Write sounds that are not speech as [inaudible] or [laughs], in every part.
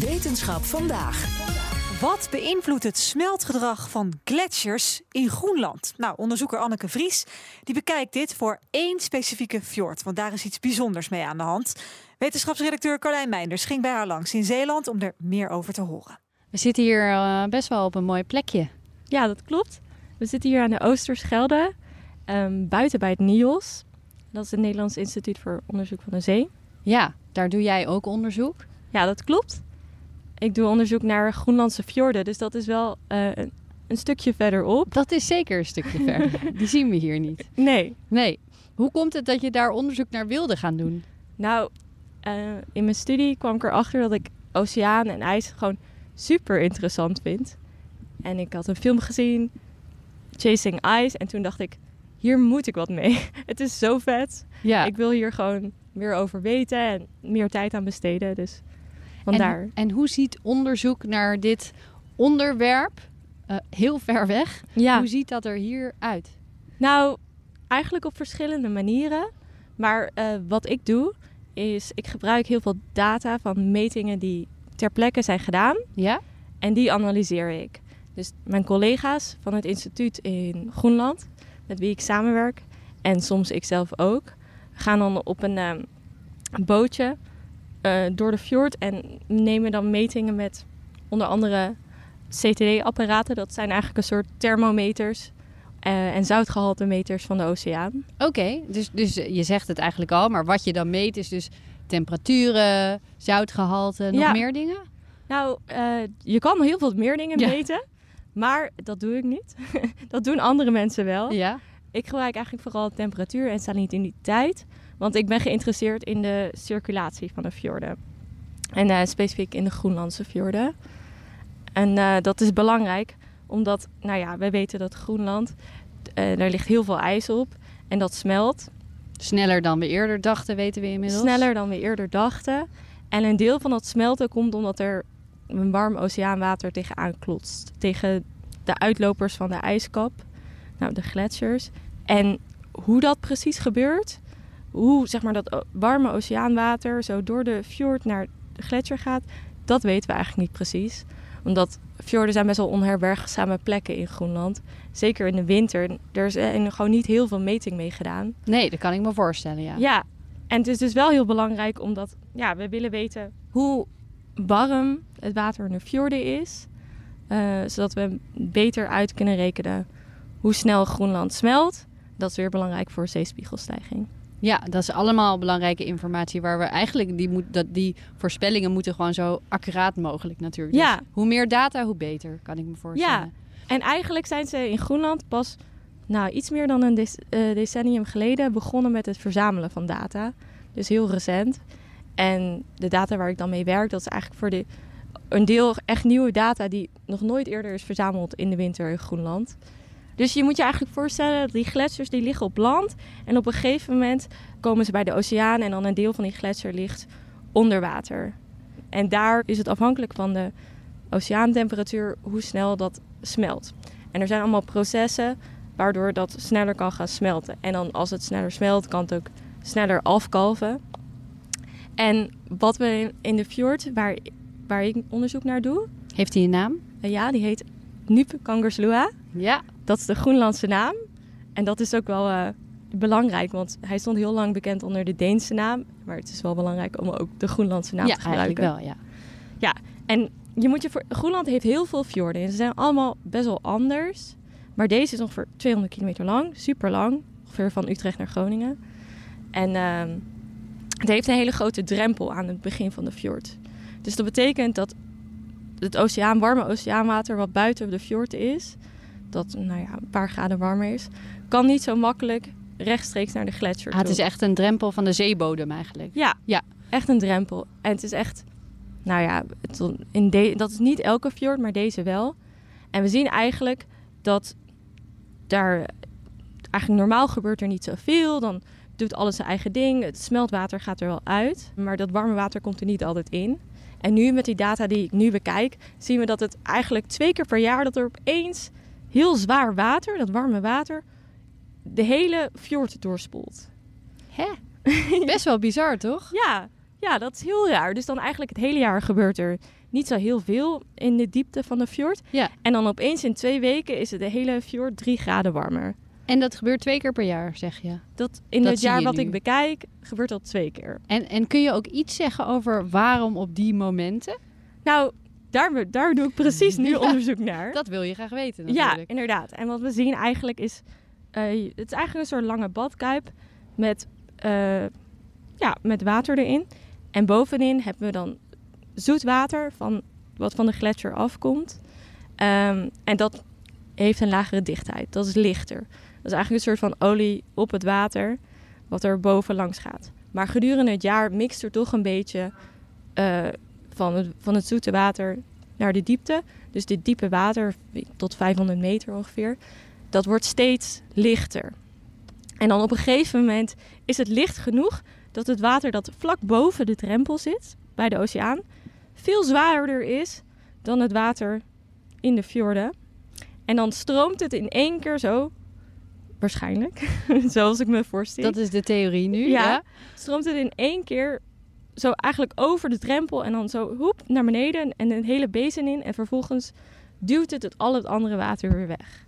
Wetenschap vandaag. Wat beïnvloedt het smeltgedrag van gletsjers in Groenland? Nou, onderzoeker Anneke Vries die bekijkt dit voor één specifieke fjord, want daar is iets bijzonders mee aan de hand. Wetenschapsredacteur Carlijn Meinders ging bij haar langs in Zeeland om er meer over te horen. We zitten hier uh, best wel op een mooi plekje. Ja, dat klopt. We zitten hier aan de Oosterschelde, um, buiten bij het NIOS. Dat is het Nederlands Instituut voor Onderzoek van de Zee. Ja, daar doe jij ook onderzoek. Ja, dat klopt. Ik doe onderzoek naar Groenlandse fjorden, dus dat is wel uh, een, een, stukje verderop. Dat is zeker een stukje verder. [laughs] Die zien we hier niet. Nee. Nee. Hoe komt het dat je daar onderzoek naar wilde gaan doen? Nou, uh, in mijn studie kwam ik erachter dat ik oceaan en ijs gewoon super interessant vind. En ik had een film gezien, Chasing Ice, en toen dacht ik, hier moet ik wat mee. [laughs] het is zo vet. Ja. Ik wil hier gewoon meer over weten en meer tijd aan besteden. Dus En, en hoe ziet onderzoek naar dit onderwerp, uh, heel ver weg, ja. hoe ziet dat er hier uit? Nou, eigenlijk op verschillende manieren. Maar uh, wat ik doe, is ik gebruik heel veel data van metingen die ter plekke zijn gedaan. Ja? En die analyseer ik. Dus mijn collega's van het instituut in Groenland, met wie ik samenwerk, en soms ikzelf ook, gaan dan op een uh, bootje uh, door de fjord en nemen dan metingen met onder andere CTD-apparaten. Dat zijn eigenlijk een soort thermometers uh, en zoutgehaltemeters van de oceaan. Oké, okay, dus, dus je zegt het eigenlijk al, maar wat je dan meet is dus temperaturen, zoutgehalte, nog ja. meer dingen? Nou, uh, je kan heel veel meer dingen Ja. meten, maar dat doe ik niet. [laughs] dat doen andere mensen wel. Ja. Ik gebruik eigenlijk vooral temperatuur en saliniteit, want ik ben geïnteresseerd in de circulatie van de fjorden. En uh, specifiek in de Groenlandse fjorden. En uh, dat is belangrijk, omdat, nou ja, we weten dat Groenland, uh, daar ligt heel veel ijs op en dat smelt. Sneller dan we eerder dachten, weten we inmiddels. Sneller dan we eerder dachten. En een deel van dat smelten komt omdat er een warm oceaanwater tegenaan klotst. Tegen de uitlopers van de ijskap, nou de gletsjers. En hoe dat precies gebeurt, hoe zeg maar dat warme oceaanwater zo door de fjord naar de gletsjer gaat, dat weten we eigenlijk niet precies. Omdat fjorden zijn best wel onherbergzame plekken in Groenland. Zeker in de winter. Er is er gewoon niet heel veel meting mee gedaan. Nee, dat kan ik me voorstellen, ja. Ja, en het is dus wel heel belangrijk omdat ja, we willen weten hoe warm het water in de fjorden is. Uh, zodat we beter uit kunnen rekenen hoe snel Groenland smelt. Dat is weer belangrijk voor zeespiegelstijging. Ja, dat is allemaal belangrijke informatie waar we eigenlijk die, moet, dat, die voorspellingen moeten gewoon zo accuraat mogelijk natuurlijk. Ja. Dus hoe meer data, hoe beter, kan ik me voorstellen. Ja, en eigenlijk zijn ze in Groenland pas nou, iets meer dan een dec uh, decennium geleden begonnen met het verzamelen van data. Dus heel recent. En de data waar ik dan mee werk, dat is eigenlijk voor de, een deel echt nieuwe data die nog nooit eerder is verzameld in de winter in Groenland. Dus je moet je eigenlijk voorstellen dat die gletsjers die liggen op land. En op een gegeven moment komen ze bij de oceaan en dan een deel van die gletsjer ligt onder water. En daar is het afhankelijk van de oceaantemperatuur hoe snel dat smelt. En er zijn allemaal processen waardoor dat sneller kan gaan smelten. En dan als het sneller smelt, kan het ook sneller afkalven. En wat we in de fjord, waar, waar ik onderzoek naar doe... Heeft hij een naam? Uh, ja, die heet Nup Kangerslua. Ja. Dat is de Groenlandse naam. En dat is ook wel uh, belangrijk, want hij stond heel lang bekend onder de Deense naam. Maar het is wel belangrijk om ook de Groenlandse naam ja, te gebruiken. Ja, eigenlijk wel, ja. Ja, en je moet je voor... Groenland heeft heel veel fjorden. En ze zijn allemaal best wel anders. Maar deze is ongeveer 200 kilometer lang, super lang. Ongeveer van Utrecht naar Groningen. En uh, het heeft een hele grote drempel aan het begin van de fjord. Dus dat betekent dat het oceaan, warme oceaanwater wat buiten de fjord is, dat nou ja, een paar graden warmer is, kan niet zo makkelijk rechtstreeks naar de gletsjer ah, Het is echt een drempel van de zeebodem eigenlijk. Ja, ja. echt een drempel. En het is echt, nou ja, het, in de, dat is niet elke fjord, maar deze wel. En we zien eigenlijk dat daar eigenlijk normaal gebeurt er niet zoveel. Dan doet alles zijn eigen ding. Het smeltwater gaat er wel uit. Maar dat warme water komt er niet altijd in. En nu met die data die ik nu bekijk, zien we dat het eigenlijk twee keer per jaar dat er opeens heel zwaar water, dat warme water, de hele fjord doorspoelt. Hè? [laughs] Best wel bizar, toch? Ja, Ja, dat is heel raar. Dus dan eigenlijk het hele jaar gebeurt er niet zo heel veel in de diepte van de fjord. Ja. En dan opeens in twee weken is het de hele fjord drie graden warmer. En dat gebeurt twee keer per jaar, zeg je. Dat in Dat het jaar wat nu. ik bekijk, gebeurt dat twee keer. En, en kun je ook iets zeggen over waarom op die momenten? Nou, daar, daar doe ik precies nu [laughs] Ja. onderzoek naar. Dat wil je graag weten ja, natuurlijk. inderdaad. En wat we zien eigenlijk is... eh, het is eigenlijk een soort lange badkuip met, eh, ja, met water erin. En bovenin hebben we dan zoet water van, wat van de gletsjer afkomt. Ehm, en dat heeft een lagere dichtheid. Dat is lichter. Dat is eigenlijk een soort van olie op het water wat er boven langs gaat. Maar gedurende het jaar mixt er toch een beetje eh, van, het, van het zoete water naar de diepte. Dus dit diepe water, tot 500 meter ongeveer, dat wordt steeds lichter. En dan op een gegeven moment is het licht genoeg dat het water dat vlak boven de drempel zit, bij de oceaan, veel zwaarder is dan het water in de fjorden. En dan stroomt het in één keer zo, waarschijnlijk, [laughs] zoals ik me voorstel Dat is de theorie nu. Ja. Ja. stroomt het in één keer zo eigenlijk over de drempel en dan zo hoep naar beneden en een hele basin in. En vervolgens duwt het het al het andere water weer weg.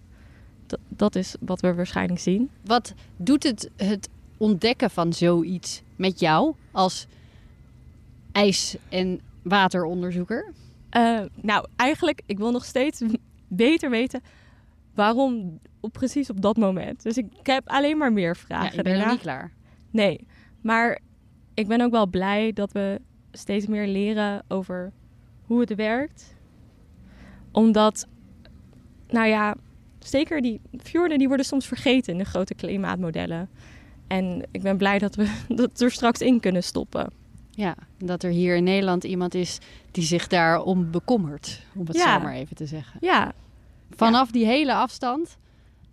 Dat, dat is wat we waarschijnlijk zien. Wat doet het, het ontdekken van zoiets met jou als ijs- en wateronderzoeker? Eh, nou, eigenlijk, ik wil nog steeds beter weten waarom op, precies op dat moment. Dus ik, ik heb alleen maar meer Ja, vragen ik ben daarna. niet klaar. Nee, maar ik ben ook wel blij dat we steeds meer leren over hoe het werkt. Omdat, nou ja, zeker die fjorden die worden soms vergeten in de grote klimaatmodellen. En ik ben blij dat we [laughs] dat er straks in kunnen stoppen. Ja, dat er hier in Nederland iemand is die zich daarom bekommert, om het Ja. zo maar even te zeggen. Ja, Vanaf die hele afstand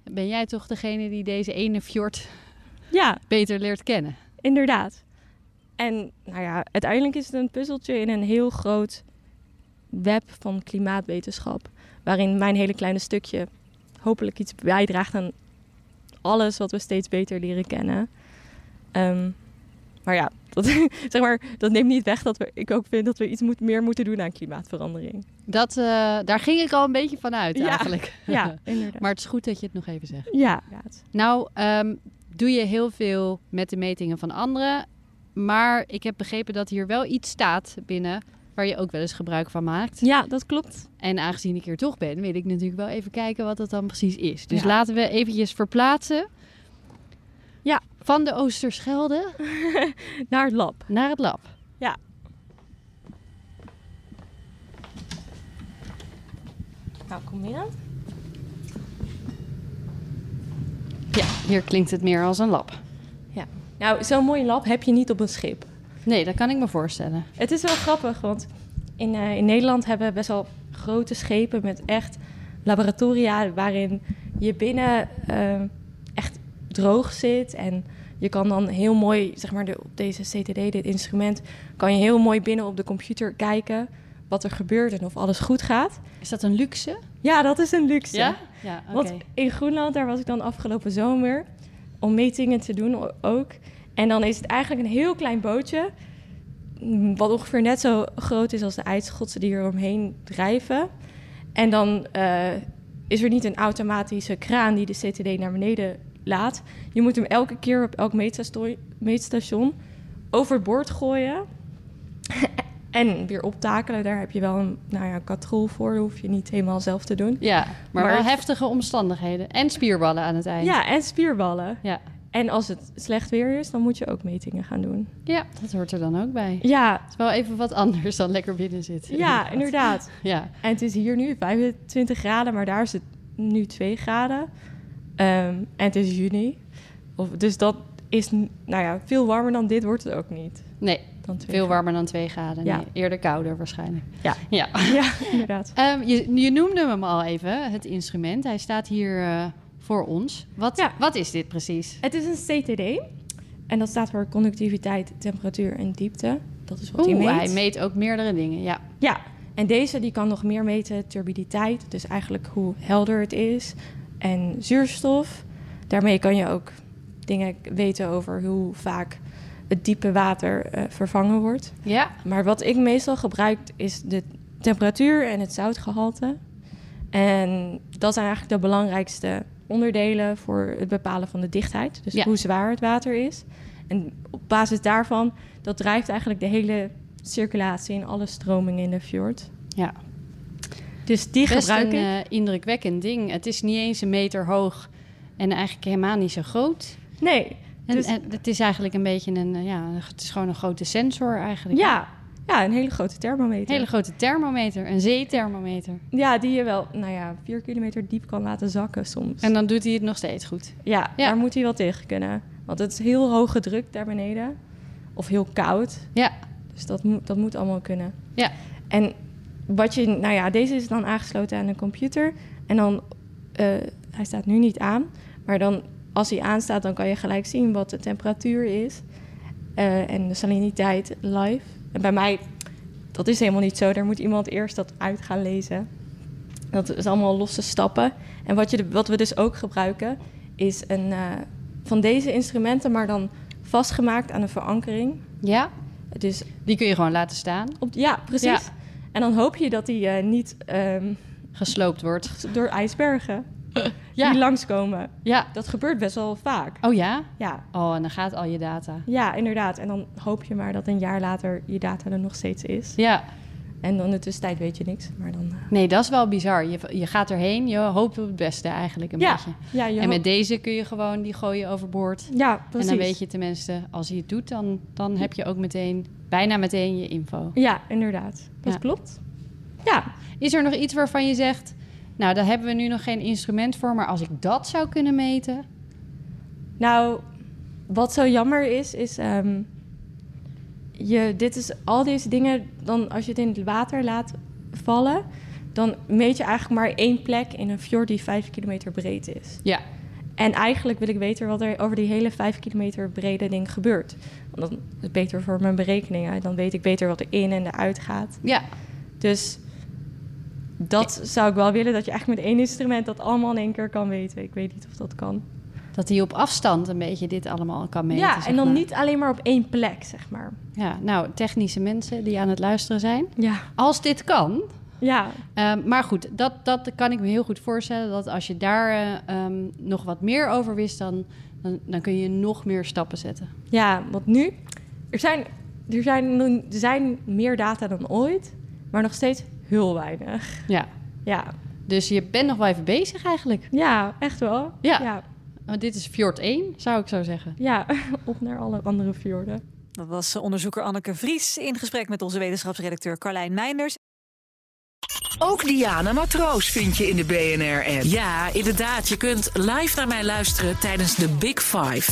ben jij toch degene die deze ene fjord ja, beter leert kennen. inderdaad. En nou ja, uiteindelijk is het een puzzeltje in een heel groot web van klimaatwetenschap. Waarin mijn hele kleine stukje hopelijk iets bijdraagt aan alles wat we steeds beter leren kennen. Ehm, maar ja, [laughs] dat, zeg maar, dat neemt niet weg dat we, ik ook vind dat we iets moet, meer moeten doen aan klimaatverandering. Dat, eh, daar ging ik al een beetje van uit Ja. eigenlijk. [laughs] Ja, [laughs] inderdaad. maar het is goed dat je het nog even zegt. ja. Nou, ehm, doe je heel veel met de metingen van anderen. Maar ik heb begrepen dat hier wel iets staat binnen waar je ook wel eens gebruik van maakt. ja, dat klopt. En aangezien ik hier toch ben, wil ik natuurlijk wel even kijken wat dat dan precies is. Dus Ja. laten we eventjes verplaatsen. Ja. Van de Oosterschelde [laughs] Naar het lab. naar het lab. Nou, kom binnen. Ja, hier klinkt het meer als een lab. Nou, zo'n mooi lab heb je niet op een schip. Nee, dat kan ik me voorstellen. Het is wel grappig, want in, eh, in Nederland hebben we best wel grote schepen met echt laboratoria waarin je binnen eh, echt droog zit. En je kan dan heel mooi, zeg maar, de, op deze CTD, dit instrument, kan je heel mooi binnen op de computer kijken wat er gebeurt en of alles goed gaat. Is dat een luxe? Ja, dat is een luxe. Ja? Ja. Want in Groenland, daar was ik dan afgelopen zomer om metingen te doen ook. En dan is het eigenlijk een heel klein bootje, mm, wat ongeveer net zo groot is als de ijsschotsen die er omheen drijven. En dan eh, is er niet een automatische kraan die de CTD naar beneden laat. Je moet hem elke keer op elk meetstation overboord gooien. En weer optakelen. Daar heb je wel een nou ja, katrol voor. Dat hoef je niet helemaal zelf te doen. Ja, maar, Maar wel het- heftige omstandigheden. En spierballen aan het eind. Ja, en spierballen. Ja. En als het slecht weer is, dan moet je ook metingen gaan doen. ja, dat hoort er dan ook bij. Ja, Het is wel even wat anders dan lekker binnen zitten. ja inderdaad. Ja, En het is hier nu 25 graden, maar daar is het nu 2 graden. Ehm, en het is juni. Of, dus dat is, nou ja, veel warmer dan dit wordt het ook niet. nee, Dan twee veel warmer dan 2 graden. Ja. Nee, eerder kouder waarschijnlijk. Ja. ja. [laughs] Ja, inderdaad. Ehm, je, je noemde hem al even, het instrument. Hij staat hier eh, voor ons. Wat, Ja. wat is dit precies? Het is een CTD. En dat staat voor conductiviteit, temperatuur en diepte. Dat is wat hij meet. hij meet ook meerdere dingen. Ja. Ja, en deze die kan nog meer meten turbiditeit, dus eigenlijk hoe helder het is. En zuurstof. Daarmee kan je ook dingen weten over hoe vaak het diepe water eh, vervangen wordt. Ja. Maar wat ik meestal gebruik is de temperatuur en het zoutgehalte. En dat zijn eigenlijk de belangrijkste onderdelen voor het bepalen van de dichtheid. Dus Ja. hoe zwaar het water is. En op basis daarvan, dat drijft eigenlijk de hele circulatie en alle stromingen in de fjord. Ja. Dus die Best gebruik een eh, indrukwekkend ding. Het is niet eens een meter hoog en eigenlijk helemaal niet zo groot. Nee, En, Dus- en het is eigenlijk een beetje een, eh, ja, het is gewoon een grote sensor eigenlijk. ja, ja, een hele grote thermometer. Een hele grote thermometer, een zeethermometer. Ja, die je wel, nou ja, vier kilometer diep kan laten zakken soms. En dan doet hij het nog steeds goed. ja, Ja. daar moet hij wel tegen kunnen. Want het is heel hoge druk daar beneden. Of heel koud. Ja, Dus dat moet, dat moet allemaal kunnen. ja, En wat je, nou ja, deze is dan aangesloten aan een computer. En dan, eh, hij staat nu niet aan. Maar dan, als hij aanstaat, dan kan je gelijk zien wat de temperatuur is. eh, en de saliniteit live. En bij mij, dat is helemaal niet zo. Daar moet iemand eerst dat uit gaan lezen. Dat is allemaal losse stappen. En wat, je, wat we dus ook gebruiken, is een, eh, van deze instrumenten, maar dan vastgemaakt aan een verankering. ja. Dus Die kun je gewoon laten staan. op, ja, precies. Ja. En dan hoop je dat die eh, niet ehm, Gesloopt wordt. door ijsbergen Ja. die langskomen. Ja. Dat gebeurt best wel vaak. Oh ja? Ja, Oh, en dan gaat al je data. ja, inderdaad. En dan hoop je maar dat een jaar later je data er nog steeds is. Ja. En dan in de tussentijd weet je niks. Maar dan, eh, Nee, dat is wel bizar. Je, je gaat erheen, je hoopt op het beste eigenlijk een ja, beetje. ja, je En met deze kun je gewoon die gooien overboord. ja, precies. En dan weet je tenminste, als hij het doet, dan, dan heb je ook meteen, bijna meteen je info. Ja, inderdaad. Dat klopt. Ja, Is er nog iets waarvan je zegt, nou, daar hebben we nu nog geen instrument voor, maar als ik dat zou kunnen meten. nou, wat zo jammer is, is... ehm, je, dit is al deze dingen, dan als je het in het water laat vallen... dan meet je eigenlijk maar één plek in een fjord die vijf kilometer breed is. Ja. En eigenlijk wil ik weten wat er over die hele vijf kilometer brede ding gebeurt. Want dan is het beter voor mijn berekeningen. Dan weet ik beter wat er in en eruit gaat. Ja. Dus dat zou ik wel willen, dat je eigenlijk met één instrument dat allemaal in één keer kan weten. Ik weet niet of dat kan. Dat hij op afstand een beetje dit allemaal kan meten. ja, en dan maar. niet alleen maar op één plek, zeg maar. Ja, nou, technische mensen die aan het luisteren zijn. Ja, Als dit kan. ja, Ehm, maar goed, dat, dat kan ik me heel goed voorstellen. Dat als je daar eh, ehm, nog wat meer over wist, dan, dan, dan kun je nog meer stappen zetten. ja want nu, er zijn, er, zijn, er zijn meer data dan ooit, maar nog steeds heel weinig. Ja. Ja, Dus je bent nog wel even bezig eigenlijk. ja echt wel. Ja. ja. Want dit is Fjord 1, zou ik zo zeggen. Ja, [laughs] op naar alle andere fjorden. Dat was onderzoeker Anneke Vries in gesprek met onze wetenschapsredacteur Carlijn Meinders. Ook Diana Matroos vind je in de BNR-app. Ja, inderdaad. Je kunt live naar mij luisteren tijdens de Big Five.